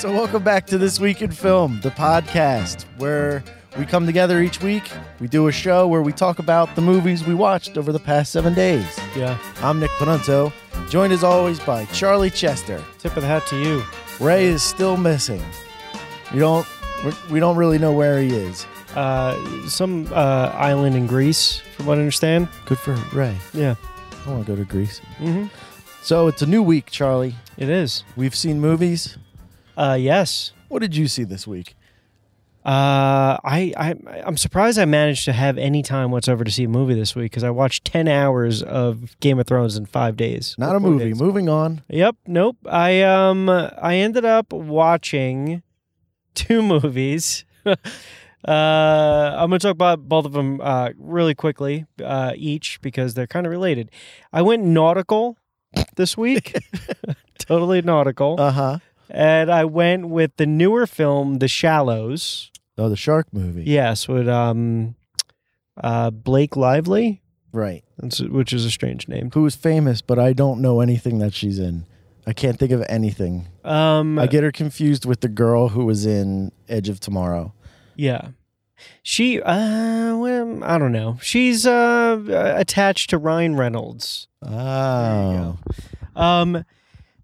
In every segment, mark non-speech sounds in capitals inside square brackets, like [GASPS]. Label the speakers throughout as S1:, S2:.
S1: So, welcome back to This Week in Film, the podcast where we come together each week. We do a show where we talk about the movies we watched over the past seven days.
S2: Yeah.
S1: I'm Nick Panunto, joined as always by Charlie Chester.
S2: Tip of the hat to you.
S1: Ray is still missing. We don't we- we don't really know where he is.
S2: Uh, some uh, island in Greece, from what I understand.
S1: Good for Ray.
S2: Yeah.
S1: I want to go to Greece.
S2: Mm-hmm.
S1: So it's a new week, Charlie.
S2: It is.
S1: We've seen movies.
S2: Uh, yes.
S1: What did you see this week?
S2: Uh, I, I, I'm surprised I managed to have any time whatsoever to see a movie this week because I watched 10 hours of Game of Thrones in five days.
S1: Not a
S2: Four
S1: movie.
S2: days.
S1: Moving on.
S2: Yep. Nope. I um I ended up watching two [LAUGHS] movies. uh, I'm gonna talk about both of them uh, really quickly, uh, each because they're kind of related. I went nautical this week, [LAUGHS] [LAUGHS] totally nautical,
S1: Uh huh.
S2: And I went with the newer film, The Shallows.
S1: Oh, the shark movie.
S2: Yes, with um, uh, Blake Lively,
S1: Right.
S2: that's- which is a strange name.
S1: Who is famous, but I don't know anything that she's in. I can't think of anything.
S2: Um,
S1: I get her confused with the girl who was in Edge of Tomorrow.
S2: Yeah. She, uh, well, I don't know. She's uh, attached to Ryan Reynolds.
S1: Oh.
S2: Um,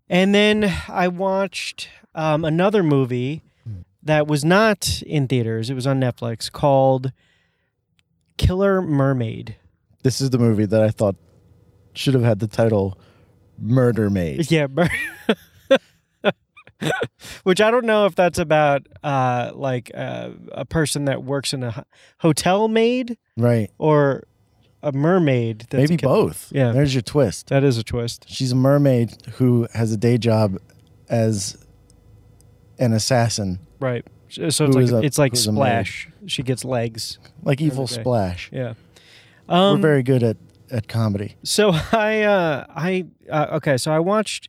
S2: and then I watched um, another movie that was not in theaters. It was on Netflix called Killer Mermaid.
S1: This is the movie that I thought should have had the title Murder Maid.
S2: Yeah. [LAUGHS] Mer- Which I don't know if that's about uh, like uh, a person that works in a ho- hotel maid
S1: Right.
S2: or a mermaid. That's
S1: Maybe
S2: a
S1: both.
S2: Yeah.
S1: There's your twist.
S2: That is a twist.
S1: She's a mermaid who has a day job as an assassin,
S2: Right. So it's
S1: Who
S2: like
S1: is a-
S2: it's like
S1: who's a.
S2: Splash. She gets legs.
S1: like Evil
S2: Okay.
S1: Splash.
S2: Yeah.
S1: We're
S2: Um,
S1: very good at, at comedy.
S2: so [LAUGHS] I uh, I uh, okay. So I watched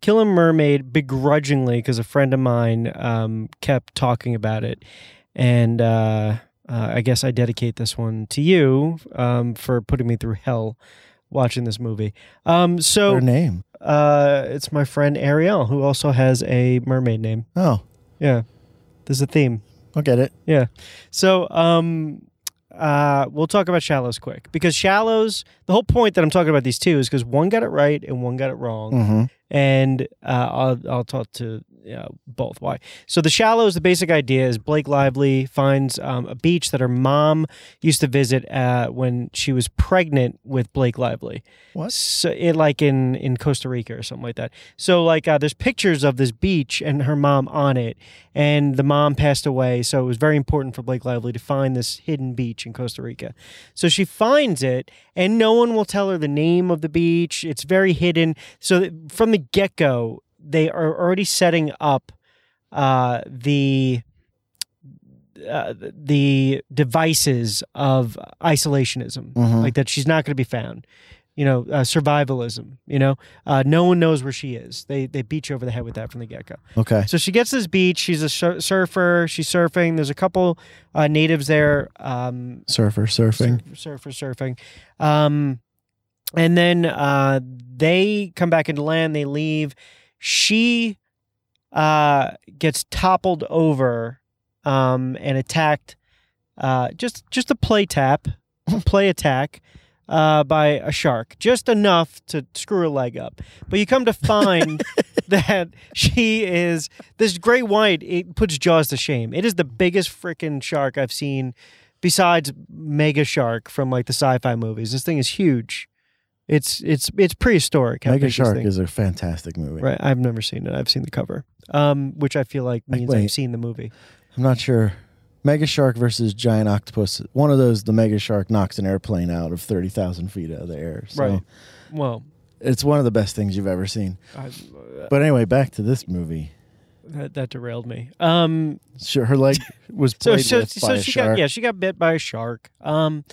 S2: Killer Mermaid begrudgingly because a friend of mine um, kept talking about it, and uh, uh, I guess I dedicate this one to you um, for putting me through hell watching this movie. Um, so
S1: Her name.
S2: uh, it's my friend Ariel who also has a mermaid name.
S1: Oh,
S2: Yeah, there's a theme.
S1: I'll get it.
S2: Yeah. So, um, uh, we'll talk about Shallows quick because Shallows. The whole point that I'm talking about these two is because one got it right and one got it wrong,
S1: Mm-hmm.
S2: and uh, I'll I'll talk to know, both why. So the Shallows. The basic idea is Blake Lively finds um, a beach that her mom used to visit uh, when she was pregnant with Blake Lively.
S1: What?
S2: So it like in in Costa Rica or something like that. So like uh, there's pictures of this beach and her mom on it, and the mom passed away. So it was very important for Blake Lively to find this hidden beach in Costa Rica. So she finds it, and no one will tell her the name of the beach. It's very hidden. So from the get go, they are already setting up uh, the. Uh, the devices of isolationism,
S1: Mhm.
S2: like that she's not going to be found you know, uh, survivalism. You know, uh, no one knows where she is. They they beat you over the head with that from the get go.
S1: Okay.
S2: So she gets this beach. She's a sur- surfer. She's surfing. There's a couple uh, natives there. Um,
S1: Surfer, surfing.
S2: surfer surfing. Um, and then uh, they come back into land. They leave. She uh, gets toppled over um, and attacked. Uh, just just a play tap, [LAUGHS] play attack. Uh, by a shark, just enough to screw her leg up. But you come to find [LAUGHS] that she is this great white. It puts Jaws to shame. It is the biggest freaking shark I've seen besides Mega Shark from like the sci-fi movies. This thing is huge. It's it's it's prehistoric.
S1: Mega Shark is a fantastic movie.
S2: right. I've never seen it. I've seen the cover, um, which I feel like means
S1: wait.
S2: I've seen the movie.
S1: I'm not sure. Mega Shark versus Giant Octopus. One of those, the Mega Shark knocks an airplane out of 30,000 feet out of the air. So
S2: Right. Well,
S1: it's one of the best things you've ever seen.
S2: I,
S1: But anyway, back to this movie.
S2: that, that derailed me. Um,
S1: Sure, her leg was
S2: so
S1: played
S2: so, so
S1: by a
S2: she
S1: shark.
S2: got yeah she got bit by a shark. Um,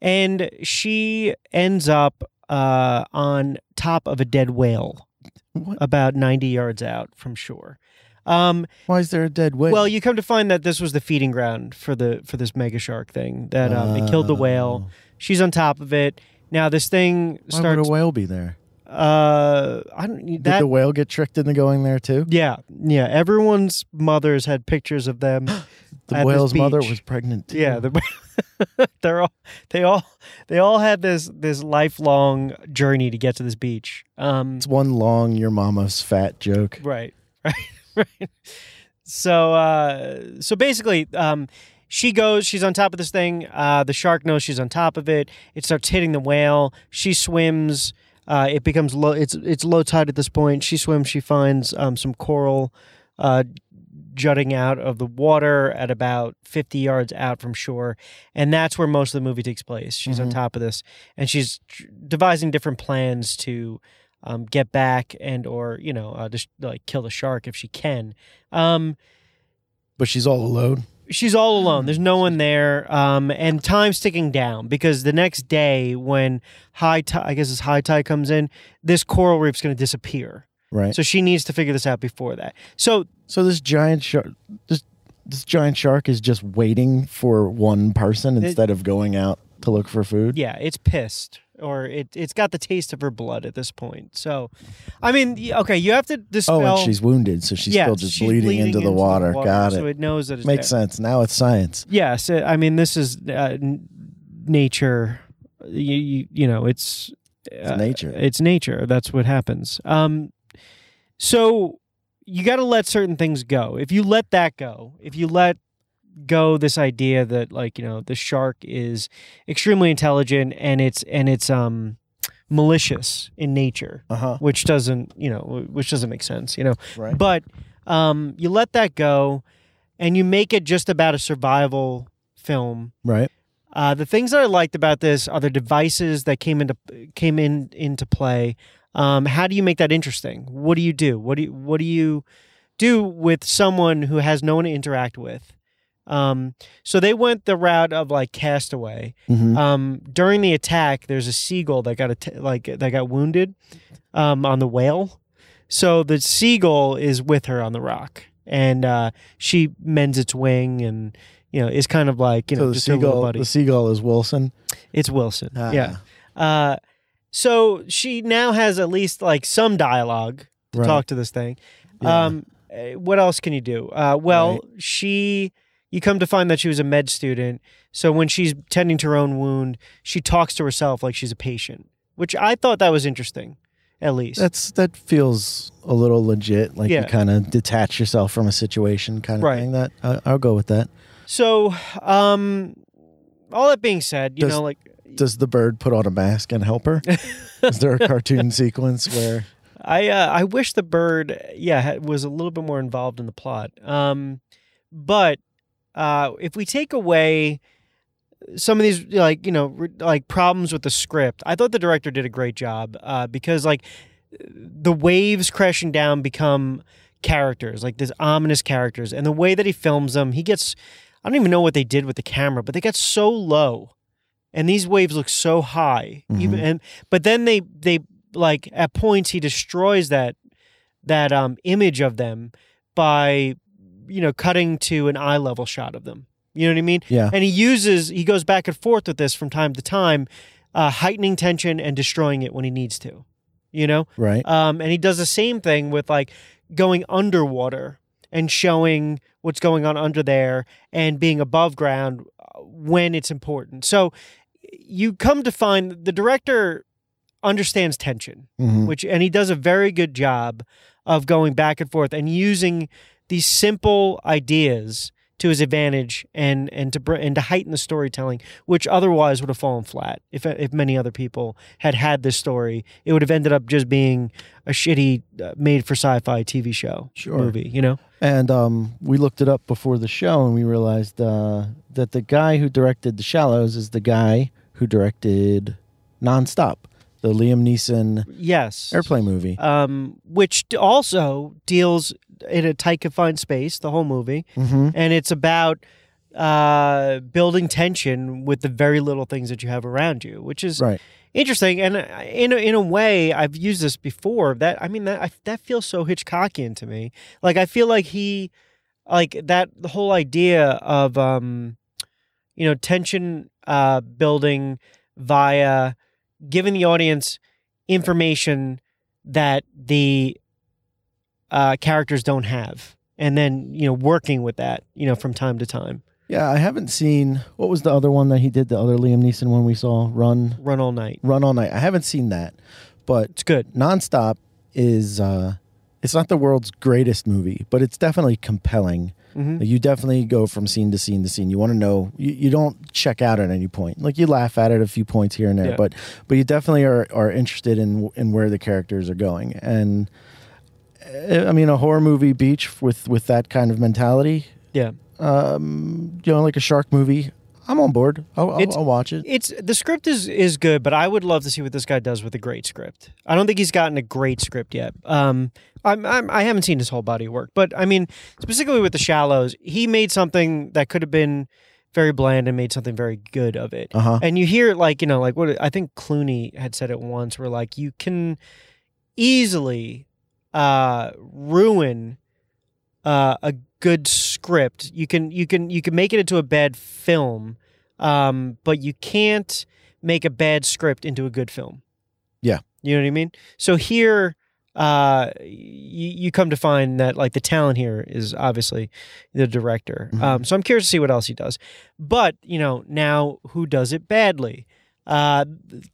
S2: and she ends up uh on top of a dead whale,
S1: What?
S2: about ninety yards out from shore. Um,
S1: Why is there a dead whale?
S2: well, you come to find that this was the feeding ground for the for this mega shark thing that um, it killed the whale.
S1: Oh.
S2: She's on top of it. Now this thing
S1: Why
S2: starts.
S1: would a whale be there?
S2: uh, I don't
S1: Did the whale get tricked into going there too?
S2: yeah, yeah. Everyone's mothers had pictures of them. [GASPS]
S1: The
S2: At
S1: whale's mother was pregnant. Too.
S2: Yeah, the, [LAUGHS] they're all they all they all had this this lifelong journey to get to this beach. Um,
S1: it's one long your mama's fat joke.
S2: right, [LAUGHS] right, right. So, uh, so basically, um, she goes. She's on top of this thing. Uh, the shark knows she's on top of it. It starts hitting the whale. She swims. Uh, it becomes low. It's it's low tide at this point. She swims. She finds um, some coral. Uh, jutting out of the water at about 50 yards out from shore and that's where most of the movie takes place she's on
S1: Mhm.
S2: top of this and she's tr- devising different plans to um, get back and or you know uh, just like kill the shark if she can um,
S1: But she's all alone.
S2: she's all alone there's no one there um, and time's ticking down because the next day when high tide i guess as high tide comes in this coral reef's going to disappear
S1: Right.
S2: so she needs to figure this out before that so
S1: So this giant shark, this this giant shark is just waiting for one person
S2: It-
S1: instead of going out to look for food.
S2: Yeah, it's pissed, or it it's got the taste of her blood at this point. So, I mean, y- okay, you have to dispel.
S1: Oh, and she's wounded, so she's
S2: yeah,
S1: still just
S2: she's
S1: bleeding, into, the, water. Got
S2: So
S1: it.
S2: it knows that it's
S1: Makes
S2: there.
S1: sense. Now it's science.
S2: Yes, uh, I mean this is uh, n- nature. You, you you know it's
S1: It's
S2: uh,
S1: nature.
S2: It's nature. That's what happens. Um, so you got to let certain things go. If you let that go, if you let go this idea that like you know the shark is extremely intelligent and it's and it's um malicious in nature
S1: Uh huh.
S2: which doesn't you know which doesn't make sense you know
S1: Right.
S2: but um you let that go and you make it just about a survival film
S1: Right.
S2: uh, the things that I liked about this are the devices that came into came in into play. Um, how do you make that interesting? What do you do? What do you what do you do with someone who has no one to interact with? Um, so they went the route of like Castaway.
S1: hmm
S2: Um, during the attack, there's a seagull that got a like that got wounded um, on the whale. So the seagull is with her on the rock, and uh, she mends its wing, and you know is kind of like you know
S1: so the
S2: just her little
S1: seagull,
S2: buddy.
S1: the seagull is Wilson.
S2: It's Wilson.
S1: Ah.
S2: Yeah. Uh, so she now has at least like some dialogue to
S1: Right.
S2: talk to this thing.
S1: Yeah.
S2: Um, eh, what else can you do? Uh, well,
S1: Right.
S2: she. You come to find that she was a med student. So when she's tending to her own wound, she talks to herself like she's a patient, which I thought that was interesting, at least.
S1: That's that feels a little legit. Like
S2: Yeah.
S1: you kind of detach yourself from a situation, kind of
S2: Right.
S1: thing. That I, I'll go with that.
S2: so, um, all that being said, you
S1: Does-
S2: know, like
S1: Does the bird put on a mask and help her? Is there a [LAUGHS] cartoon sequence where?
S2: I uh, I wish the bird yeah was a little bit more involved in the plot. Um, but uh, if we take away some of these like you know re- like problems with the script, I thought the director did a great job uh, because like the waves crashing down become characters like these ominous characters, and the way that he films them, he gets I don't even know what they did with the camera, but they got so low, and these waves look so high. Even
S1: Mhm.
S2: and but then they they like at points he destroys that that um image of them by you know cutting to an eye level shot of them. You know what I mean?
S1: Yeah.
S2: And he uses he goes back and forth with this from time to time, uh, heightening tension and destroying it when he needs to. You know,
S1: Right.
S2: um, and he does the same thing with like going underwater and showing what's going on under there and being above ground uh, when it's important. So you come to find the director understands tension,
S1: Mhm.
S2: which and he does a very good job of going back and forth and using these simple ideas to his advantage and and to br- and to heighten the storytelling, which otherwise would have fallen flat if if many other people had had this story. It would have ended up just being a shitty uh, made for sci-fi TV show
S1: Sure.
S2: movie. You know,
S1: And um, we looked it up before the show, and we realized uh, that the guy who directed The Shallows is the guy who directed Nonstop, the Liam Neeson
S2: yes,
S1: airplane movie.
S2: um, which also deals in a tight confined space the whole movie,
S1: hmm
S2: and it's about uh, building tension with the very little things that you have around you, which is
S1: Right.
S2: interesting. And uh, in a, in a way, I've used this before. That I mean, that I, that feels so Hitchcockian to me. Like I feel like he, like that the whole idea of um, you know, tension uh, building via giving the audience information that the uh, characters don't have, and then you know working with that you know from time to time.
S1: Yeah, I haven't seen what was the other one that he did, the other Liam Neeson one we saw, Run
S2: Run all night.
S1: Run All Night. I haven't seen that. But
S2: It's good.
S1: Nonstop is uh it's not the world's greatest movie, but it's definitely compelling.
S2: Hmm
S1: You definitely go from scene to scene to scene. You want to know. You, you don't check out at any point. Like you laugh at it a few points here and there,
S2: Yeah.
S1: but but you definitely are are interested in in where the characters are going. And uh, I mean, a horror movie beach with with that kind of mentality.
S2: Yeah.
S1: Um, you know, like a shark movie. I'm on board. I'll, I'll,
S2: It's-
S1: I'll watch it.
S2: It's the script is is good, but I would love to see what this guy does with a great script. I don't think he's gotten a great script yet. Um, I'm, I'm I haven't seen his whole body of work, but I mean specifically with the Shallows, he made something that could have been very bland and made something very good of it.
S1: Uh huh.
S2: And you hear like you know like what I think Clooney had said it once, where like you can easily uh, ruin uh, a good script. You can you can you can make it into a bad film, um, but you can't make a bad script into a good film.
S1: Yeah.
S2: you know what I mean. So here. Uh, you, you come to find that like the talent here is obviously the director.
S1: Mhm.
S2: Um, so I'm curious to see what else he does. But you know, now who does it badly? Uh,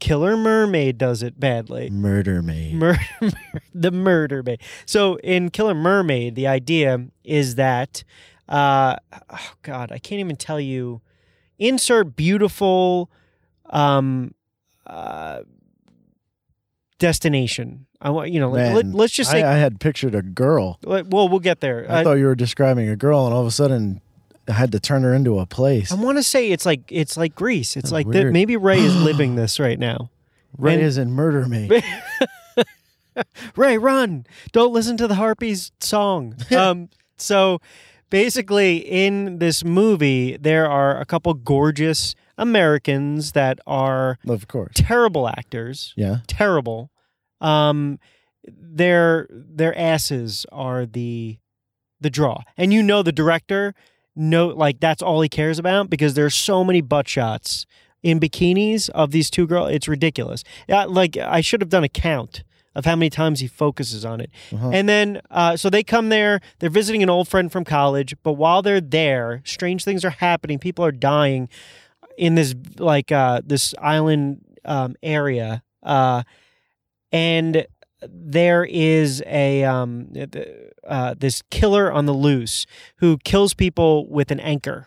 S2: Killer Mermaid does it badly.
S1: Murder Maid.
S2: Murder, [LAUGHS] the murder maid. So in Killer Mermaid, the idea is that, uh, oh God, I can't even tell you. Insert beautiful, um, uh, destination. I want you know. Like, let, let's just say.
S1: I, I had pictured a girl.
S2: well, we'll get there.
S1: I
S2: Uh,
S1: thought you were describing a girl, and all of a sudden, I had to turn her into a place.
S2: I want to say it's like it's like Greece. It's
S1: That's
S2: like that.
S1: weird.
S2: Maybe Ray is [GASPS] living this right now.
S1: Ray
S2: and-
S1: is in Murder Me. [LAUGHS]
S2: Ray, run! Don't listen to the Harpies song. [LAUGHS] um, so basically, in this movie, there are a couple gorgeous Americans that are
S1: of course.
S2: terrible actors.
S1: Yeah.
S2: Terrible. Um, their their asses are the the draw, and you know the director. No, like that's all he cares about because there's so many butt shots in bikinis of these two girls. It's ridiculous. Yeah, like I should have done a count of how many times he focuses on it.
S1: Uh-huh.
S2: And then, uh, so they come there. They're visiting an old friend from college. But while they're there, strange things are happening. People are dying in this like uh, this island um, area, uh, and there is a um, uh, this killer on the loose who kills people with an anchor.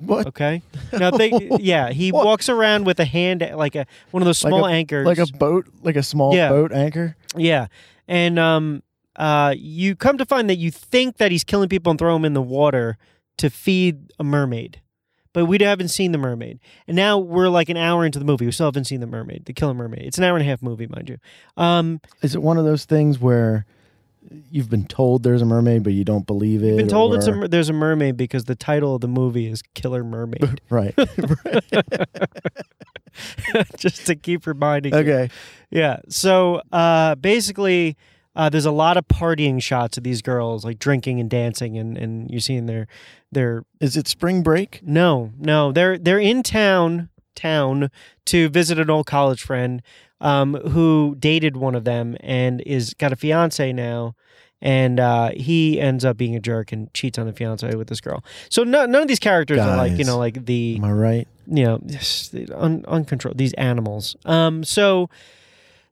S1: what?
S2: Okay, [LAUGHS] now they yeah he
S1: What?
S2: walks around with a hand like a one of those small
S1: a-
S2: anchors
S1: Like a boat, like a small
S2: Yeah.
S1: boat anchor.
S2: yeah, and um, uh, you come to find that you think that he's killing people and throw them in the water to feed a mermaid, but we haven't seen the mermaid. And now we're like an hour into the movie. We still haven't seen the mermaid, the killer mermaid. It's an hour and a half movie, mind you. Um,
S1: Is it one of those things where you've been told there's a mermaid, but you don't believe it?
S2: you've been told it's a, there's a mermaid because the title of the movie is Killer Mermaid, [LAUGHS]
S1: right. [LAUGHS]
S2: just to keep reminding. you.
S1: okay.
S2: Yeah. So uh, basically, uh, there's a lot of partying shots of these girls like drinking and dancing, and, and you're seeing their their
S1: Is it spring break?
S2: no no they're they're in town town to visit an old college friend um, who dated one of them and is got a fiance now. And uh, he ends up being a jerk and cheats on the fiance with this girl. So no, none of these characters are like you know like the
S1: Am I right?
S2: you know, just un, uncontrolled these animals. Um, so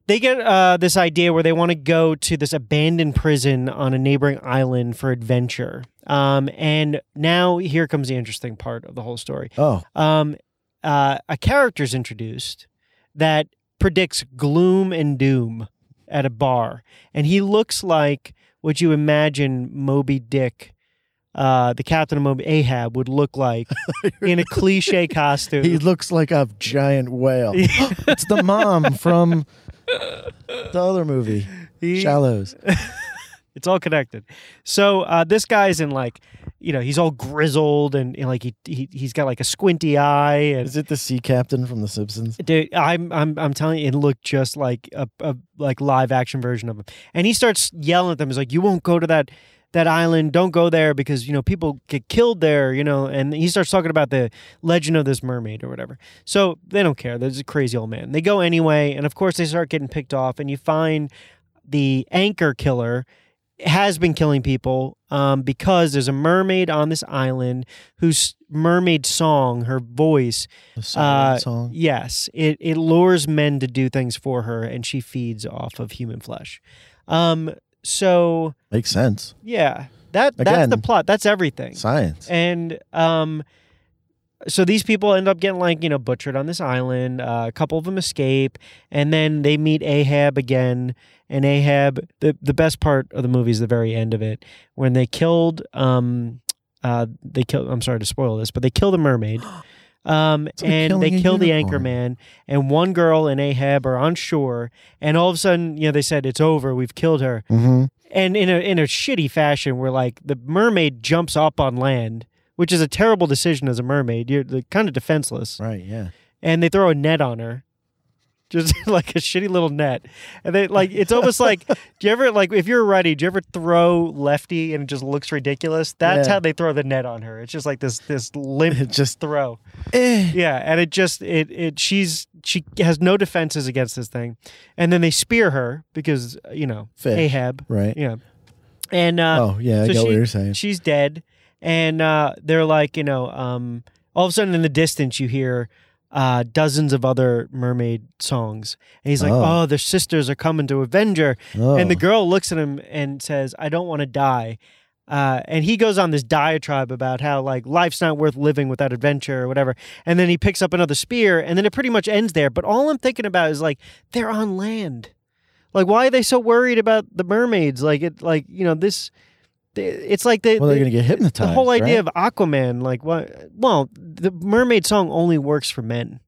S2: they get uh, this idea where they want to go to this abandoned prison on a neighboring island for adventure. Um, and now here comes the interesting part of the whole story.
S1: Oh,
S2: Um, uh, a character's introduced that predicts gloom and doom at a bar, and he looks like what you imagine Moby Dick. Uh, the captain of Moby Ahab would look like [LAUGHS] in a cliche costume.
S1: he looks like a giant whale. [LAUGHS] it's the mom from the other movie,
S2: He-
S1: Shallows. [LAUGHS]
S2: it's all connected. So uh, this guy's in like, you know, he's all grizzled and know, like he, he he's got like a squinty eye and
S1: Is it the sea captain from The Simpsons?
S2: Dude, I'm I'm I'm telling you, it looked just like a, a like live action version of him. And he starts yelling at them. He's like, "You won't go to that that island. Don't go there because you know people get killed there. You know." And he starts talking about the legend of this mermaid or whatever. So they don't care. There's a crazy old man. They go anyway, and of course they start getting picked off. And you find the anchor killer has been killing people um, because there's a mermaid on this island whose mermaid song, her voice,
S1: The
S2: Uh,
S1: song.
S2: yes, it it lures men to do things for her, and she feeds off of human flesh. Um, so
S1: Makes sense.
S2: yeah, that that's the plot. That's everything.
S1: Science.
S2: And um, so these people end up getting like you know butchered on this island. Uh, a couple of them escape, and then they meet Ahab again. And Ahab, the the best part of the movie is the very end of it when they killed. Um, uh, they killed. I'm sorry to spoil this, but they kill [GASPS] the mermaid. Um, and they kill the anchor man, and one girl and Ahab are on shore, and all of a sudden, you know, they said it's over. We've killed her
S1: hmm
S2: and in a in a shitty fashion where like the mermaid jumps up on land which is a terrible decision as a mermaid you're kind of defenseless
S1: Right. Yeah.
S2: and they throw a net on her [LAUGHS] just [LAUGHS] like a shitty little net and they like it's almost [LAUGHS] like do you ever like if you're ready do you ever throw lefty and it just looks ridiculous that's
S1: Yeah.
S2: how they throw the net on her it's just like this this limp
S1: It just.
S2: throw
S1: Eh.
S2: yeah, and it just it it she's she has no defenses against this thing, and then they spear her because you know
S1: Fish.
S2: Ahab,
S1: Right.
S2: yeah, and uh,
S1: oh yeah, I
S2: so
S1: get what you're saying.
S2: she's dead, and uh, they're like you know um, all of a sudden in the distance you hear uh, dozens of other mermaid songs, and he's like,
S1: Oh.
S2: oh, their sisters are coming to avenge her,
S1: Oh.
S2: and the girl looks at him and says, I don't want to die. Uh, and he goes on this diatribe about how like life's not worth living without adventure or whatever. And then he picks up another spear, and then it pretty much ends there. But all I'm thinking about is like they're on land. Like why are they so worried about the mermaids? Like it, like you know this. It's like they,
S1: well, they're gonna get hypnotized.
S2: the whole idea
S1: right?
S2: of Aquaman. Like what? Well, the mermaid song only works for men,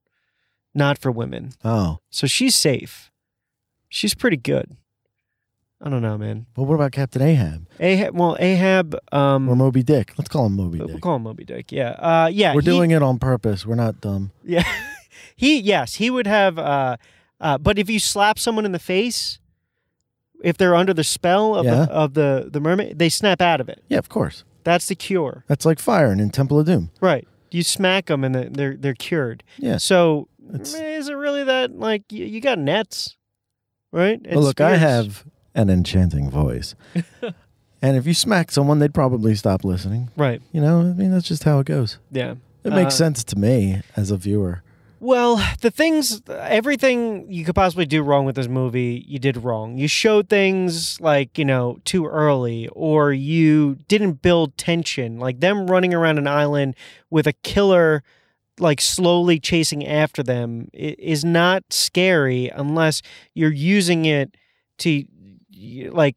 S2: not for women.
S1: Oh,
S2: So she's safe. She's pretty good. I don't know, man.
S1: well, what about Captain Ahab
S2: Ahab. Well, Ahab. Um,
S1: or Moby Dick? Let's call him Moby
S2: we'll
S1: Dick.
S2: call him Moby Dick. Yeah. Uh, yeah.
S1: We're
S2: he-
S1: doing it on purpose. We're not dumb.
S2: Yeah. [LAUGHS] he. Yes. He would have. Uh, uh, but if you slap someone in the face, if they're under the spell of
S1: Yeah.
S2: the of the the mermaid, they snap out of it.
S1: Yeah, of course.
S2: That's the cure.
S1: That's like firing in Temple of Doom.
S2: Right. You smack them and they're they're, they're cured.
S1: Yeah.
S2: So
S1: It's-
S2: eh, is it really that like you, you got nets, right? And
S1: well, look, I
S2: spears.
S1: have an enchanting voice, [LAUGHS] and if you smack someone, they'd probably stop listening.
S2: right.
S1: You know, I mean, that's just how it goes.
S2: Yeah.
S1: It makes
S2: Uh,
S1: sense to me as a viewer.
S2: Well, the things, everything you could possibly do wrong with this movie, you did wrong. You showed things like, you know, too early, or you didn't build tension. Like them running around an island with a killer, like slowly chasing after them, is not scary unless you're using it to. Like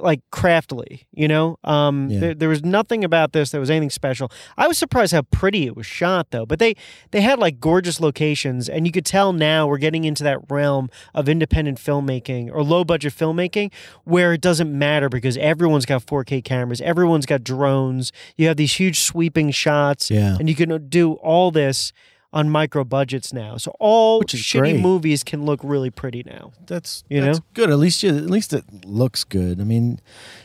S2: like craftily you know um
S1: Yeah.
S2: there, there was nothing about this that was anything special i was surprised how pretty it was shot though but they they had like gorgeous locations and you could tell now we're getting into that realm of independent filmmaking or low budget filmmaking where it doesn't matter because everyone's got 4k cameras everyone's got drones you have these huge sweeping shots
S1: Yeah.
S2: and you can do all this on micro budgets now so all shitty
S1: great.
S2: movies can look really pretty now
S1: That's
S2: You
S1: that's
S2: know?
S1: good. At least you, at least it looks good. I mean,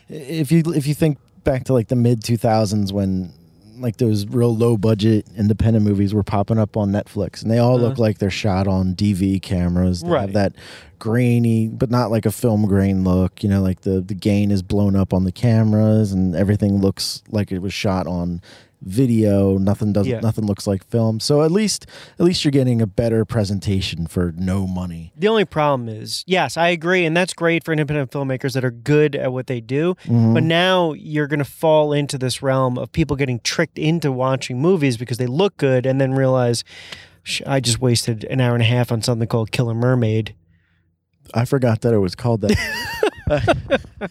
S1: if you if you think back to like the mid two thousands when like those real low budget independent movies were popping up on Netflix and they all look
S2: Uh-huh.
S1: like they're shot on DV cameras. They
S2: Right.
S1: have that grainy, but not like a film grain look. You know, like the the gain is blown up on the cameras and everything looks like it was shot on video nothing does
S2: Yeah.
S1: nothing looks like film so at least at least you're getting a better presentation for no money
S2: The only problem is, yes, I agree, and that's great for independent filmmakers that are good at what they do.
S1: Mhm.
S2: But now you're going to fall into this realm of people getting tricked into watching movies because they look good, and then realize, I just wasted an hour and a half on something called Killer Mermaid.
S1: I forgot that it was called that. [LAUGHS]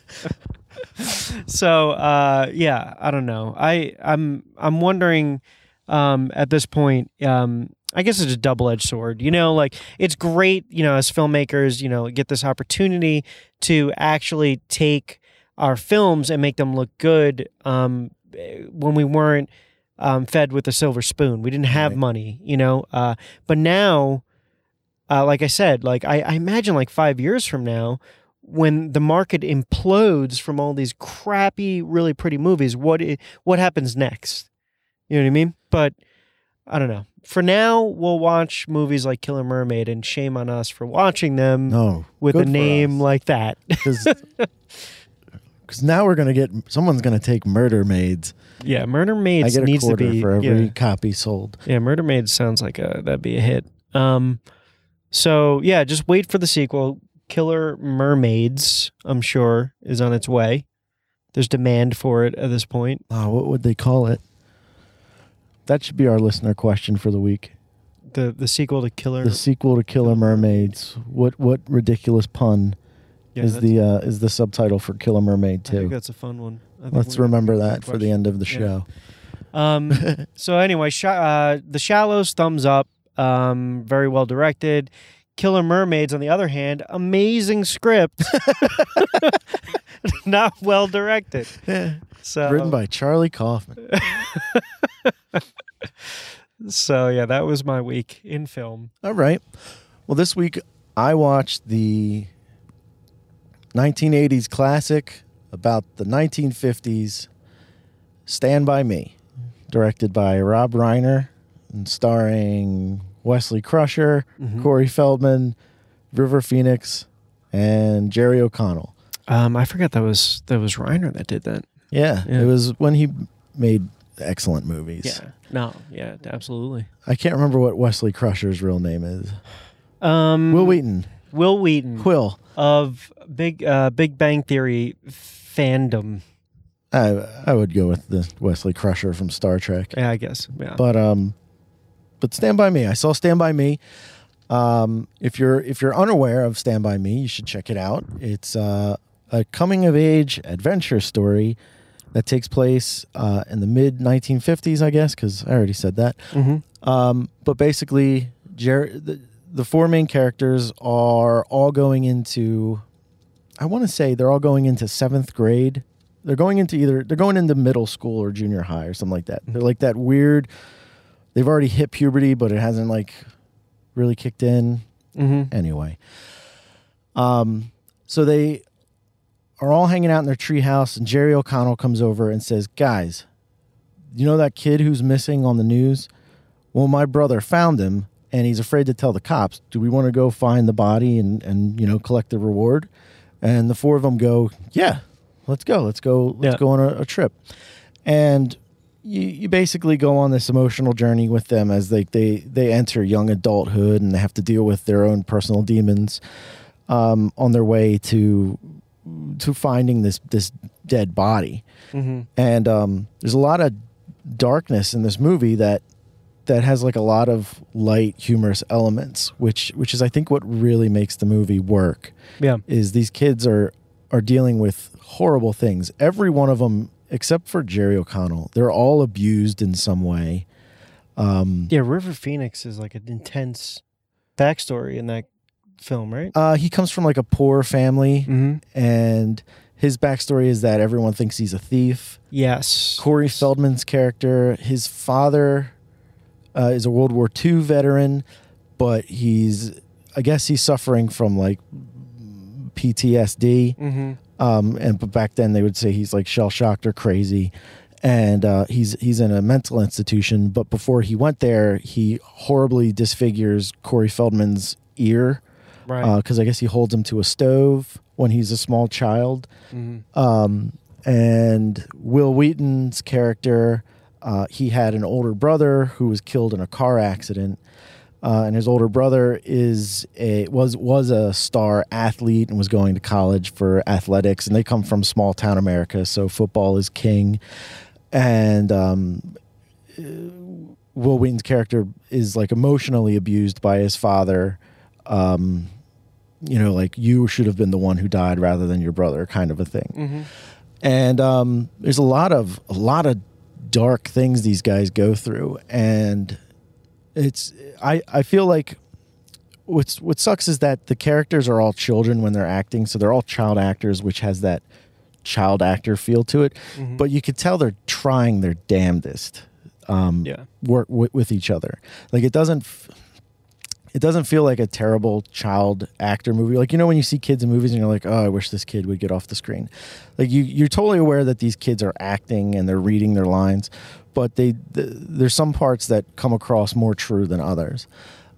S1: [LAUGHS]
S2: So, uh, yeah, I don't know. I I'm I'm wondering um, at this point. Um, I guess it's a double edged sword. You know, like it's great. You know, as filmmakers, you know, get this opportunity to actually take our films and make them look good. Um, when we weren't um, fed with a silver spoon, we didn't have
S1: Right.
S2: money. You know, uh, but now. Uh, like I said, like I, I imagine like five years from now, when the market implodes from all these crappy, really pretty movies, what i- what happens next? You know what I mean? But I don't know. For now, we'll watch movies like Killer Mermaid, and shame on us for watching them
S1: No,
S2: with a
S1: good for
S2: name
S1: us.
S2: like that.
S1: because [LAUGHS] now we're gonna get someone's gonna take Murder Maids.
S2: yeah, Murder
S1: I
S2: Maids
S1: get a
S2: needs to
S1: quarter
S2: be
S1: for every
S2: yeah.
S1: copy sold.
S2: Yeah, Murder Maids sounds like a that'd be a hit. Um, so yeah, just wait for the sequel. Killer Mermaids, I'm sure, is on its way. There's demand for it at this point.
S1: Oh, what would they call it? That should be our listener question for the week.
S2: The the sequel to Killer.
S1: The sequel to Killer Mermaids. What what ridiculous pun
S2: yeah,
S1: is the uh, is the subtitle for Killer Mermaid
S2: I think that's a fun one.
S1: Let's remember that for the end of the
S2: Yeah.
S1: show.
S2: Um, [LAUGHS] so anyway, sh- uh, the Shallows, thumbs up. Um, very well directed. Killer Mermaids, on the other hand, amazing script, [LAUGHS] not well directed. [LAUGHS] So
S1: Written by Charlie Kaufman. [LAUGHS]
S2: So yeah, that was my week in film.
S1: All right. Well, this week I watched the 1980s classic about the 1950s, Stand By Me, directed by Rob Reiner and starring Wesley Crusher,
S2: Mhm.
S1: Corey Feldman, River Phoenix, and Jerry O'Connell.
S2: Um, I forgot that was that was Reiner that did that.
S1: Yeah,
S2: Yeah.
S1: it was when he made excellent movies.
S2: Yeah. No. Yeah. Absolutely.
S1: I can't remember what Wesley Crusher's real name is.
S2: Um,
S1: Wil Wheaton.
S2: Wil Wheaton
S1: Quill.
S2: of Big uh, Big Bang Theory fandom.
S1: I I would go with the Wesley Crusher from Star Trek.
S2: Yeah, I guess. Yeah.
S1: But um, but Stand by Me. I saw Stand by Me. Um, if you're if you're unaware of Stand by Me, you should check it out. It's uh, a coming of age adventure story that takes place uh, in the mid 1950s, I guess, because I already said that.
S2: mm-hmm.
S1: Um, but basically, Jer- the, the four main characters are all going into, I want to say they're all going into seventh grade. They're going into either, they're going into middle school or junior high or something like that. They're like that weird, they've already hit puberty, but it hasn't like really kicked in.
S2: Mm-hmm.
S1: Anyway. Um, so they are all hanging out in their treehouse, and Jerry O'Connell comes over and says, Guys, you know that kid who's missing on the news? Well, my brother found him and he's afraid to tell the cops. Do we want to go find the body and, and you know, collect the reward? And the four of them go, Yeah, let's go. Let's go. Let's
S2: Yeah.
S1: go on a, a trip. And you, you basically go on this emotional journey with them as they, they, they enter young adulthood and they have to deal with their own personal demons um, on their way to to finding this this dead body.
S2: Mm-hmm.
S1: And um, there's a lot of darkness in this movie that that has like a lot of light, humorous elements, which which is I think what really makes the movie work.
S2: Yeah.
S1: Is these kids are are dealing with horrible things. Every one of them, except for Jerry O'Connell, they're all abused in some way. Um,
S2: Yeah. River Phoenix is like an intense backstory in that film, right?
S1: uh, he comes from like a poor family,
S2: Mm-hmm.
S1: and his backstory is that everyone thinks he's a thief.
S2: Yes.
S1: Corey Feldman's character, his father uh, is a World War II veteran, but he's, I guess he's suffering from like PTSD.
S2: Mm-hmm.
S1: Um, and but back then they would say he's like shell shocked or crazy, and uh, he's he's in a mental institution. But before he went there, he horribly disfigures Corey Feldman's ear
S2: Right.
S1: because I guess he holds him to a stove when he's a small child.
S2: mm-hmm.
S1: Um, and Wil Wheaton's character, uh, he had an older brother who was killed in a car accident. Uh, and his older brother is a was was a star athlete and was going to college for athletics. And they come from small town America, so football is king. And um, Wil Wheaton's character is like emotionally abused by his father. Um, you know, like you should have been the one who died rather than your brother, kind of a thing
S2: Mm-hmm.
S1: and um, there's a lot of a lot of dark things these guys go through, and it's I I feel like what's what sucks is that the characters are all children when they're acting, so they're all child actors, which has that child actor feel to it.
S2: Mm-hmm.
S1: But you could tell they're trying their damnedest. Um,
S2: yeah.
S1: work with, with each other. Like it doesn't f- it doesn't feel like a terrible child actor movie. Like you know when you see kids in movies and you're like, "Oh, I wish this kid would get off the screen." Like you you're totally aware that these kids are acting and they're reading their lines, but they th- there's some parts that come across more true than others,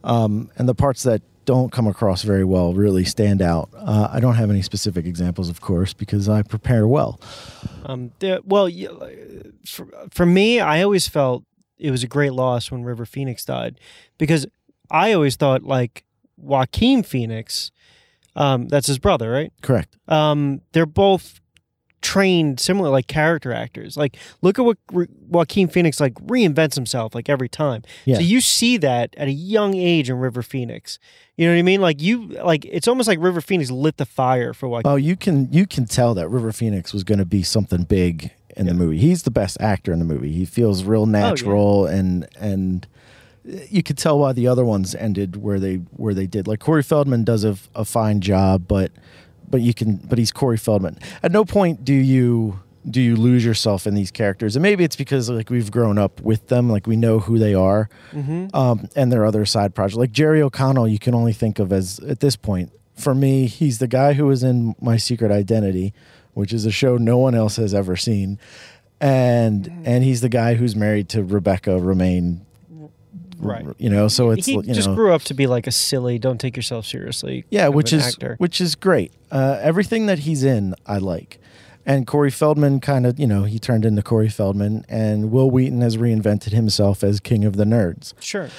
S1: um, and the parts that don't come across very well really stand out. Uh, I don't have any specific examples, of course, because I prepare well.
S2: Um, the, well, for, for me, I always felt it was a great loss when River Phoenix died because I always thought like Joaquin Phoenix, um, that's his brother, right?
S1: Correct.
S2: Um, they're both trained similar like character actors. Like look at what Re- Joaquin Phoenix like reinvents himself like every time.
S1: Yeah.
S2: So you see that at a young age in River Phoenix. You know what I mean? Like you like it's almost like River Phoenix lit the fire for Joaquin.
S1: Oh, you can you can tell that River Phoenix was going to be something big in the movie. He's the best actor in the movie. He feels real oh, natural and and eh, you could tell why the other ones ended where they where they did. Like Corey Feldman does a, a fine job, but but you can but he's Corey Feldman. At no point do you do you lose yourself in these characters, and maybe it's because like we've grown up with them, like we know who they are,
S2: hmm
S1: um, and their other side project Like Jerry O'Connell, you can only think of as at this point. For me, he's the guy who was in My Secret Identity, which is a show no one else has ever seen, and and he's the guy who's married to Rebecca Romijn.
S2: Right.
S1: You know, so it's
S2: he
S1: you
S2: just
S1: know,
S2: grew up to be like a silly, don't take yourself seriously.
S1: yeah, which is
S2: actor.
S1: which is great. Uh, everything that he's in, I like. And Corey Feldman kind of, you know, he turned into Corey Feldman, and Wil Wheaton has reinvented himself as king of the nerds.
S2: Sure.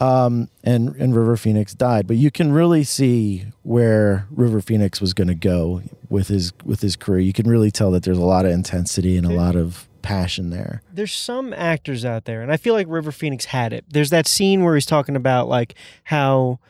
S1: um, and and River Phoenix died. But you can really see where River Phoenix was going to go with his with his career. You can really tell that there's a lot of intensity and a lot of passion there.
S2: There's some actors out there, and I feel like River Phoenix had it. There's that scene where he's talking about like how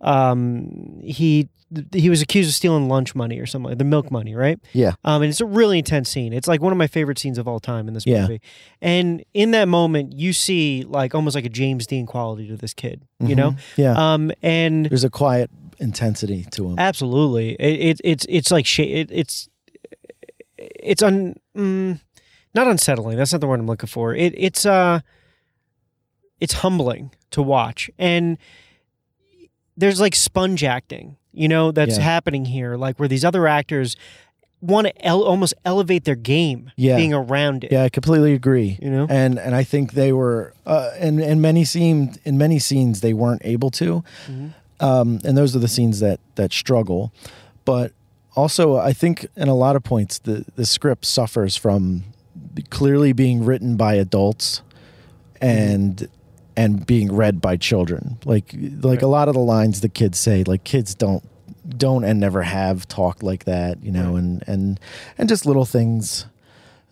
S2: um, he he was accused of stealing lunch money or something, like the milk money, right?
S1: Yeah.
S2: Um, and it's a really intense scene. It's like one of my favorite scenes of all time in this
S1: Yeah.
S2: movie. And in that moment, you see like almost like a James Dean quality to this kid, you know?
S1: Mhm. yeah.
S2: Um, and
S1: there's a quiet intensity to him.
S2: Absolutely, it, it it's it's like sh- it, it's it's un mm, not unsettling. That's not the word I'm looking for. It it's uh it's humbling to watch, and there's like sponge acting, you know, that's
S1: Yeah.
S2: happening here, like where these other actors want to el- almost elevate their game,
S1: Yeah.
S2: being around it.
S1: yeah, I completely agree.
S2: You know,
S1: And and I think they were uh, and and many seemed in many scenes they weren't able to.
S2: Mhm.
S1: um, and those are the scenes that that struggle. But also, I think in a lot of points, the the script suffers from clearly being written by adults and and being read by children. Like like
S2: Right.
S1: a lot of the lines the kids say, like kids don't don't and never have talked like that, you know,
S2: Right.
S1: and and and just little things.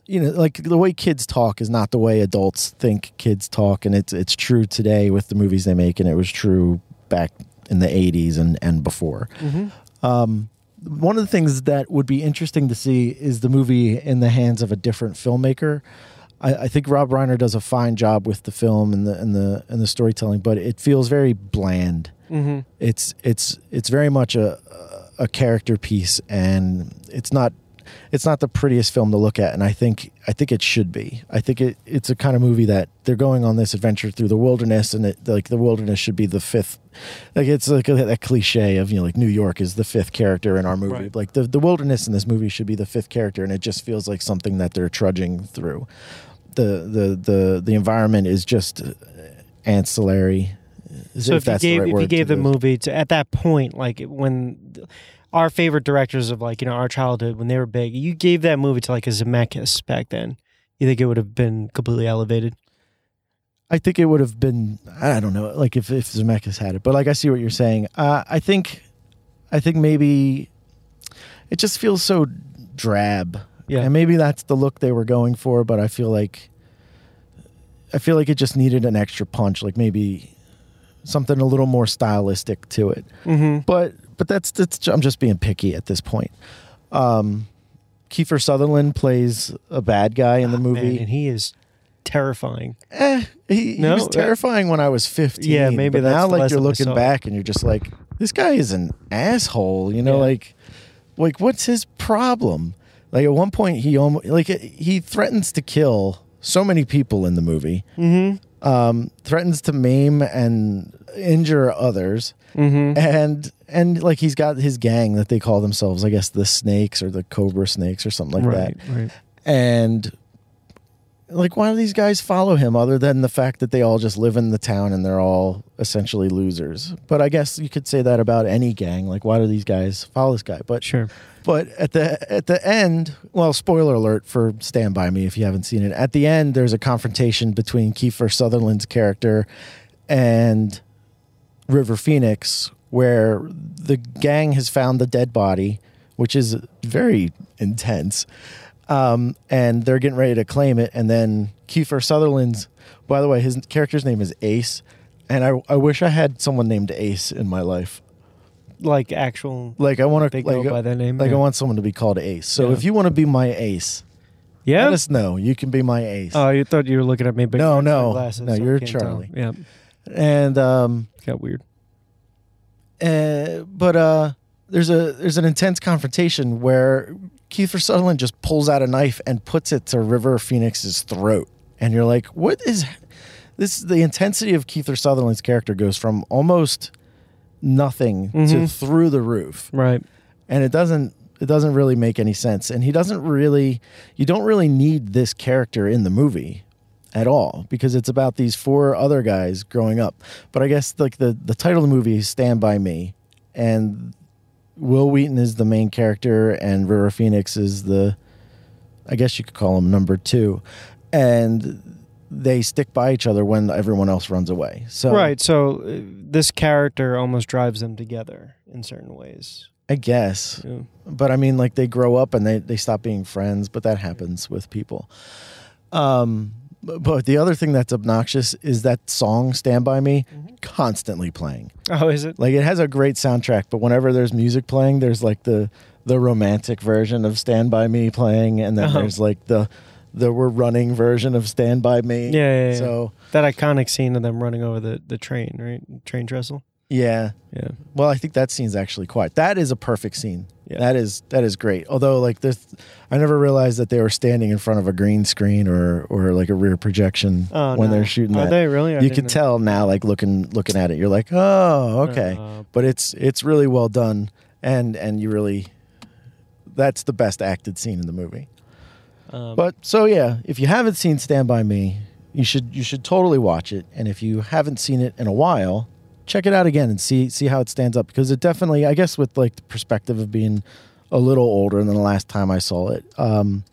S1: You know, like the way kids talk is not the way adults think kids talk, and it's it's true today with the movies they make, and it was true back in the 80s and, and before.
S2: Mhm.
S1: Um, one of the things that would be interesting to see is the movie in the hands of a different filmmaker. I, I think Rob Reiner does a fine job with the film and the and the and the storytelling, but it feels very bland.
S2: Mhm.
S1: It's it's it's very much a a character piece, and it's not it's not the prettiest film to look at. And I think I think it should be. I think it it's a kind of movie that they're going on this adventure through the wilderness, and it like the wilderness should be the fifth. Like it's like a, that cliche of you know like New York is the fifth character in our movie.
S2: Right.
S1: Like the the wilderness in this movie should be the fifth character, and it just feels like something that they're trudging through. The the the the environment is just uh, ancillary.
S2: So if, you
S1: that's the
S2: gave
S1: right
S2: if you
S1: word to
S2: gave the
S1: the-
S2: movie to at that point, like when th- our favorite directors of like you know our childhood when they were big, you gave that movie to like a Zemeckis back then. You think it would have been completely elevated?
S1: I think it would have been I don't know like if if Zemeckis had it, but like I see what you're saying. Uh, I think I think maybe it just feels so drab,
S2: Yeah.
S1: and maybe that's the look they were going for. But I feel like I feel like it just needed an extra punch, like maybe something a little more stylistic to it.
S2: Mm-hmm.
S1: But but that's that's I'm just being picky at this point. Um, Kiefer Sutherland plays a bad guy in the movie.
S2: and he is terrifying.
S1: eh, he, he was
S2: uh,
S1: terrifying when I was 15.
S2: Yeah, maybe
S1: now like you're looking back and you're just like, this guy is an asshole. You know,
S2: Yeah.
S1: like, like what's his problem? Like at one point he almost like he threatens to kill so many people in the movie.
S2: Mm-hmm.
S1: Um, threatens to maim and injure others,
S2: Mm-hmm.
S1: and and like he's got his gang that they call themselves, I guess the Snakes or the Cobra Snakes or something like that
S2: right. Right.
S1: and like why do these guys follow him other than the fact that they all just live in the town and they're all essentially losers but i guess you could say that about any gang like why do these guys follow this guy but
S2: Sure.
S1: But at the at the end well spoiler alert for stand by me if you haven't seen it at the end there's a confrontation between kiefer sutherland's character and river phoenix where the gang has found the dead body which is very intense um, and they're getting ready to claim it. And then Kiefer Sutherland's, by the way, his character's name is Ace, and I, I wish I had someone named Ace in my life.
S2: Like actual.
S1: Like I want
S2: They
S1: to, like,
S2: go by that name.
S1: like
S2: yeah.
S1: I want someone to be called Ace. So
S2: Yeah.
S1: if you want to be my Ace,
S2: Yeah.
S1: let us know. You can be my Ace.
S2: Oh, you thought you were looking at me, but
S1: No, no.
S2: glasses,
S1: No,
S2: so
S1: you're
S2: can't tell.
S1: Charlie.
S2: Yeah,
S1: and um,
S2: got weird.
S1: uh, but uh, there's a there's an intense confrontation where Kiefer Sutherland just pulls out a knife and puts it to River Phoenix's throat, and you're like, what is this? The intensity of Kiefer Sutherland's character goes from almost nothing to
S2: Mhm.
S1: through the roof,
S2: Right.
S1: and it doesn't it doesn't really make any sense, and he doesn't really you don't really need this character in the movie at all because it's about these four other guys growing up. But I guess like the the title of the movie is Stand by Me, and Wil Wheaton is the main character, and River Phoenix is the, I guess you could call him number two, and they stick by each other when everyone else runs away. So
S2: Right. So uh, this character almost drives them together in certain ways.
S1: I guess,
S2: Yeah.
S1: but I mean, like they grow up and they they stop being friends, but that happens with people. Um, but, but the other thing that's obnoxious is that song "Stand by Me" constantly playing.
S2: Oh, is it?
S1: Like it has a great soundtrack, but whenever there's music playing, there's like the the romantic version of "Stand by Me" playing, and then
S2: Uh-huh.
S1: there's like the the we're running version of "Stand by Me."
S2: Yeah, yeah, yeah.
S1: So
S2: That iconic scene of them running over the, the train, right? Train trestle.
S1: yeah,
S2: Yeah.
S1: well, I think that scene's actually quiet. That is a perfect scene.
S2: Yeah.
S1: That is that is great. Although like this, I never realized that they were standing in front of a green screen or or like a rear projection
S2: Oh,
S1: when
S2: no.
S1: they're shooting
S2: Are
S1: that.
S2: they really? I
S1: you can
S2: know.
S1: tell now, like looking looking at it, you're like, oh, okay.
S2: Uh,
S1: but it's it's really well done and and you really that's the best acted scene in the movie
S2: um,
S1: but so yeah if you haven't seen stand by me you should you should totally watch it and if you haven't seen it in a while check it out again and see see how it stands up because it definitely i guess with like the perspective of being a little older than the last time i saw it um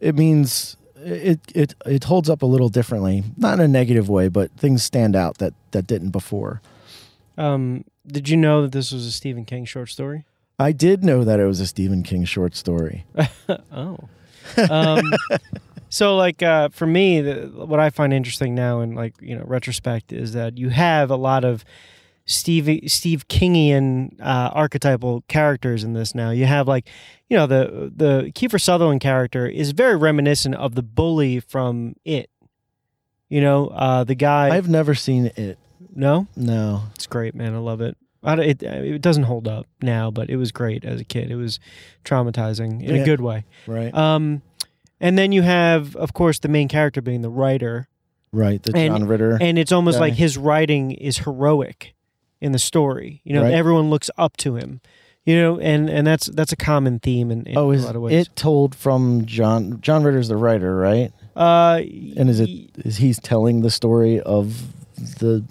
S1: it means it it it holds up a little differently not in a negative way but things stand out that that didn't before
S2: um, did you know that this was a Stephen King short story?
S1: I did know that it was a Stephen King short story. [LAUGHS]
S2: oh. Um, [LAUGHS] so like uh, for me, the, what I find interesting now in like you know retrospect is that you have a lot of Steve Steve Kingian uh, archetypal characters in this. Now you have like you know the the Kiefer Sutherland character is very reminiscent of the bully from It. You know uh, the guy.
S1: I've never seen it.
S2: no,
S1: No.
S2: it's great, man. I love it. I, it it doesn't hold up now, but it was great as a kid. It was traumatizing in
S1: Yeah.
S2: a good way.
S1: Right.
S2: Um, and then you have, of course, the main character being the writer,
S1: right. The
S2: and-
S1: John Ritter.
S2: and it's almost
S1: guy.
S2: like his writing is heroic in the story. You know,
S1: Right.
S2: everyone looks up to him. You know, and and that's that's a common theme in, in
S1: oh,
S2: a
S1: is
S2: lot of ways.
S1: it told from John? John Ritter's the writer, right?
S2: uh,
S1: And is it is he's telling the story of the?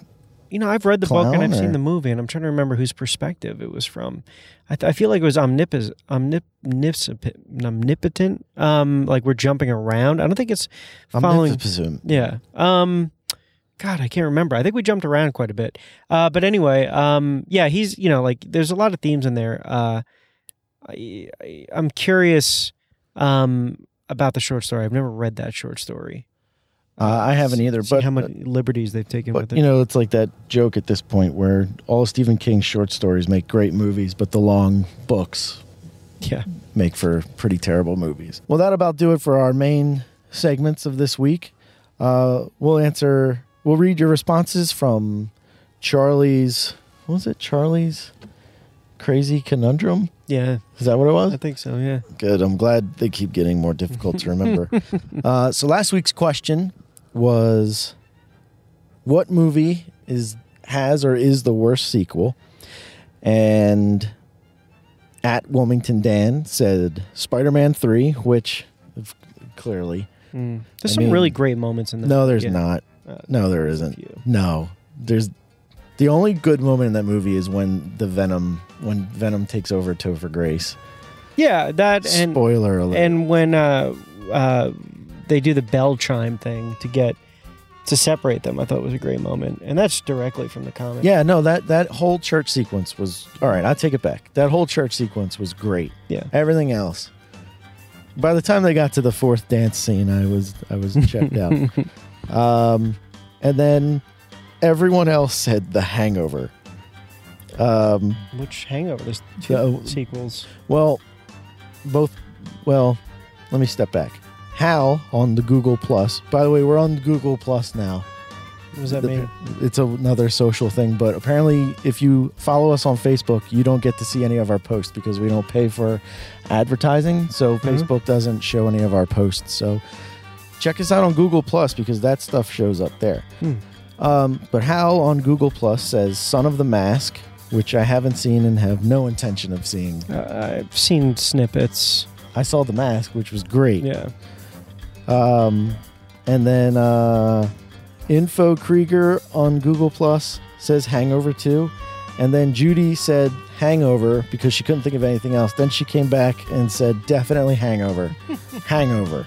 S2: You know, I've read the book and I've seen the movie, and I'm trying to remember whose perspective it was from. I, th- I feel like it was omnipis- omnip- omnipotent, omnipotent. Um, like we're jumping around. I don't think it's following. Yeah. Um, God, I can't remember. I think we jumped around quite a bit. Uh, but anyway, um, yeah, he's you know like there's a lot of themes in there. Uh, I, I I'm curious um about the short story. I've never read that short story.
S1: Uh, I haven't either,
S2: See
S1: but
S2: how many liberties they've taken
S1: but
S2: with it.
S1: you know, it's like that joke at this point where all Stephen King's short stories make great movies, but the long books
S2: yeah.
S1: make for pretty terrible movies. Well, that about do it for our main segments of this week. Uh, we'll answer. We'll read your responses from Charlie's. What was it? Charlie's crazy conundrum.
S2: Yeah,
S1: Is that what it was?
S2: I think so. Yeah.
S1: Good. I'm glad they keep getting more difficult to remember. [LAUGHS] uh, so last week's question was, what movie is has or is the worst sequel? And at Wilmington Dan said Spider-Man Three, which clearly
S2: Mm. There's
S1: I
S2: some
S1: mean-
S2: really great moments in the
S1: No, there's
S2: yeah.
S1: not.
S2: Uh,
S1: No, there isn't. No, there's the only good moment in that movie is when the Venom when Venom takes over Topher Grace.
S2: Yeah, that and
S1: Spoiler alert.
S2: and when uh, uh, they do the bell chime thing to get to separate them, I thought was a great moment, and that's directly from the comic.
S1: yeah, no, that that whole church sequence was all right. I take it back. That whole church sequence was great.
S2: Yeah.
S1: Everything else. By the time they got to the fourth dance scene, I was I was checked out. [LAUGHS] Um, and then everyone else said The Hangover. Um,
S2: Which Hangover? There's two
S1: Uh,
S2: sequels.
S1: well, both. Well, let me step back. Hal on the Google Plus. By the way, we're on Google Plus now.
S2: What does that
S1: The-
S2: mean?
S1: It's another social thing, but apparently, if you follow us on Facebook, you don't get to see any of our posts because we don't pay for advertising. So
S2: Mhm.
S1: Facebook doesn't show any of our posts. So check us out on Google Plus because that stuff shows up there.
S2: Hmm.
S1: Um, but Hal on Google Plus says "Son of the Mask," which I haven't seen and have no intention of seeing.
S2: Uh, I've seen snippets.
S1: I saw the mask, which was great.
S2: Yeah.
S1: Um, and then uh, Info Krieger on Google Plus says Hangover 2. And then Judy said Hangover because she couldn't think of anything else. Then she came back and said definitely Hangover. [LAUGHS] hangover.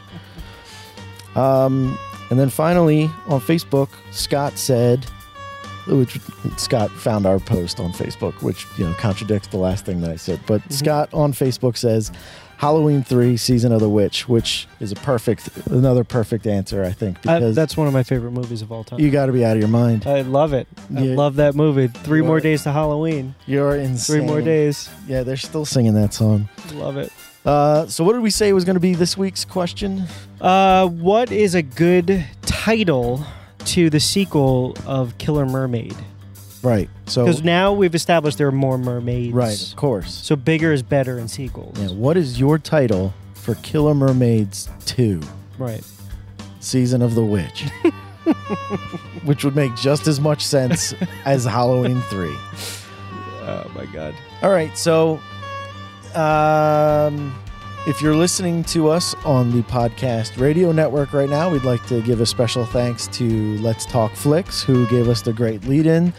S1: Um, and then finally on Facebook, Scott said, which Scott found our post on Facebook, which you know contradicts the last thing that I said. But
S2: Mhm.
S1: Scott on Facebook says Halloween three, Season of the Witch, which is a perfect, another perfect answer, I think,
S2: I,
S1: because
S2: that's one of my favorite movies of all time.
S1: you got to be out of your mind.
S2: I love it. I
S1: Yeah.
S2: love that movie. Three more days to Halloween.
S1: You're insane.
S2: Three more days.
S1: Yeah, they're still singing that song.
S2: Love it.
S1: Uh, so, what did we say was going to be this week's question?
S2: Uh, what is a good title to the sequel of Killer Mermaid?
S1: Right. So,
S2: Because now we've established there are more mermaids.
S1: right, of course.
S2: So bigger is better in sequels.
S1: Yeah, what is your title for Killer Mermaids 2
S2: Right.
S1: Season of the Witch? [LAUGHS] Which would make just as much sense as Halloween 3. [LAUGHS]
S2: Oh my god.
S1: All right, so um, if you're listening to us on the podcast radio network right now, we'd like to give a special thanks to Let's Talk Flicks, who gave us the great lead in.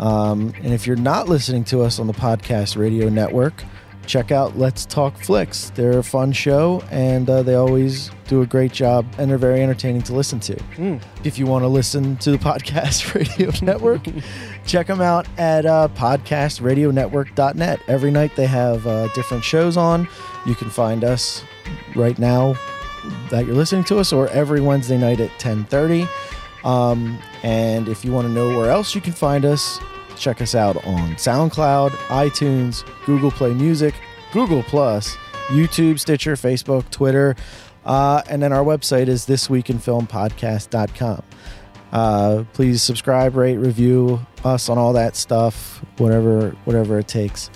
S1: Um, and if you're not listening to us on the podcast radio network, check out Let's Talk Flicks. They're a fun show, and uh, they always do a great job, and they're very entertaining to listen to.
S2: Mm.
S1: If you want to listen to the podcast [LAUGHS] radio network, check them out at uh, podcastradionetwork.net. Every night they have uh, different shows on. You can find us right now that you're listening to us, or every Wednesday night at 10:30. Um, and if you want to know where else you can find us, check us out on SoundCloud, iTunes, Google Play Music, Google Plus, YouTube, Stitcher, Facebook, Twitter, uh, and then our website is thisweekinfilmpodcast.com. Uh, please subscribe, rate, review us on all that stuff, whatever whatever it takes.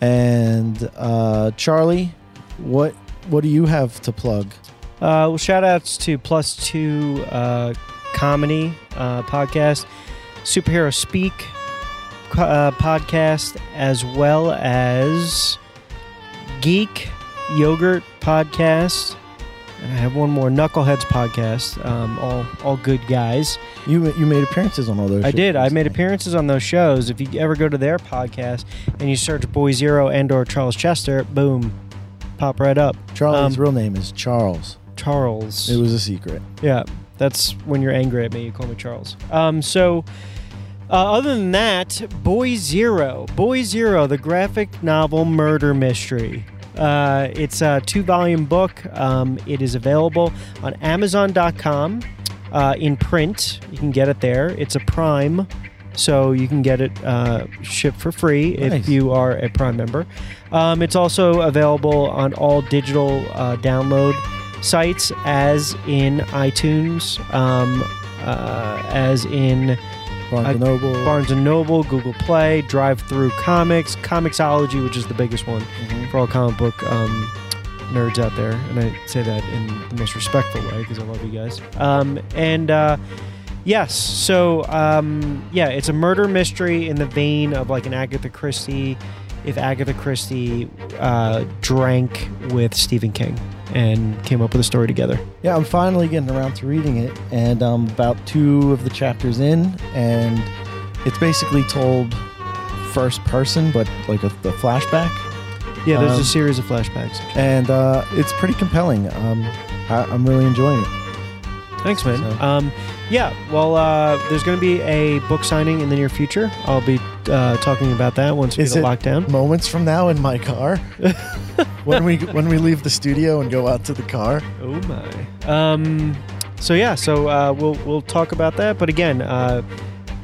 S1: And uh, Charlie, what what do you have to plug?
S2: Uh, well, shout outs to Plus Two uh, Comedy uh, Podcast, Superhero Speak uh, Podcast, as well as Geek Yogurt Podcast. And I have one more Knuckleheads podcast. Um, all all good guys.
S1: You you made appearances on all those.
S2: I did. I made appearances on those shows. If you ever go to their podcast and you search Boy Zero and or Charles Chester, boom, pop right up.
S1: Charlie's
S2: um,
S1: real name is Charles.
S2: Charles.
S1: It was a secret.
S2: Yeah, that's when you're angry at me. You call me Charles. Um, so, uh, other than that, Boy Zero, Boy Zero, the graphic novel murder mystery. Uh, it's a two-volume book. Um, it is available on Amazon.com uh, in print. You can get it there. It's a Prime, so you can get it uh, shipped for free
S1: Nice.
S2: if you are a Prime member. Um, it's also available on all digital uh, download sites, as in iTunes, um, uh, as in
S1: Barnes and Noble.
S2: Barnes and Noble, Google Play, DriveThru Comics, Comixology, which is the biggest one
S1: Mhm.
S2: for all comic book um, nerds out there, and I say that in the most respectful way because I love you guys. Um, and uh, Yes. So, um, yeah, it's a murder mystery in the vein of like an Agatha Christie. If Agatha Christie uh, drank with Stephen King and came up with a story together.
S1: Yeah, I'm finally getting around to reading it, and I'm about two of the chapters in, and it's basically told first person, but like a, the flashback,
S2: Yeah, there's
S1: Um,
S2: a series of flashbacks.
S1: and uh, it's pretty compelling. Um, I, I'm really enjoying it.
S2: Thanks, man.
S1: So-
S2: Um, yeah, well, uh, there's going to be a book signing in the near future. I'll be uh, talking about that once we
S1: Is
S2: get
S1: it-
S2: locked down.
S1: Moments from now in my car, [LAUGHS] when we when we leave the studio and go out to the car.
S2: Oh my. Um, so yeah, so uh, we'll we'll talk about that. But again, uh,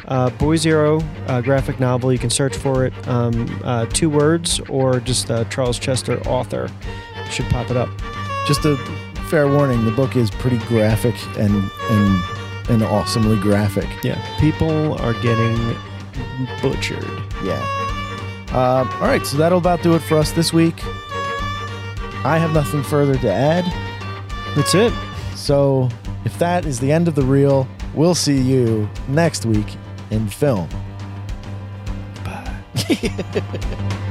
S2: uh, Boy Zero uh, graphic novel. You can search for it, um, uh, two words, or just uh, Charles Chester author. Should pop it up.
S1: Just a fair warning: the book is pretty graphic and and and awesomely graphic.
S2: Yeah, people are getting butchered.
S1: Yeah. Um, all right, so that'll about do it for us this week. I have nothing further to add.
S2: That's it.
S1: So if that is the end of the reel, we'll see you next week in film.
S2: Bye. [LAUGHS]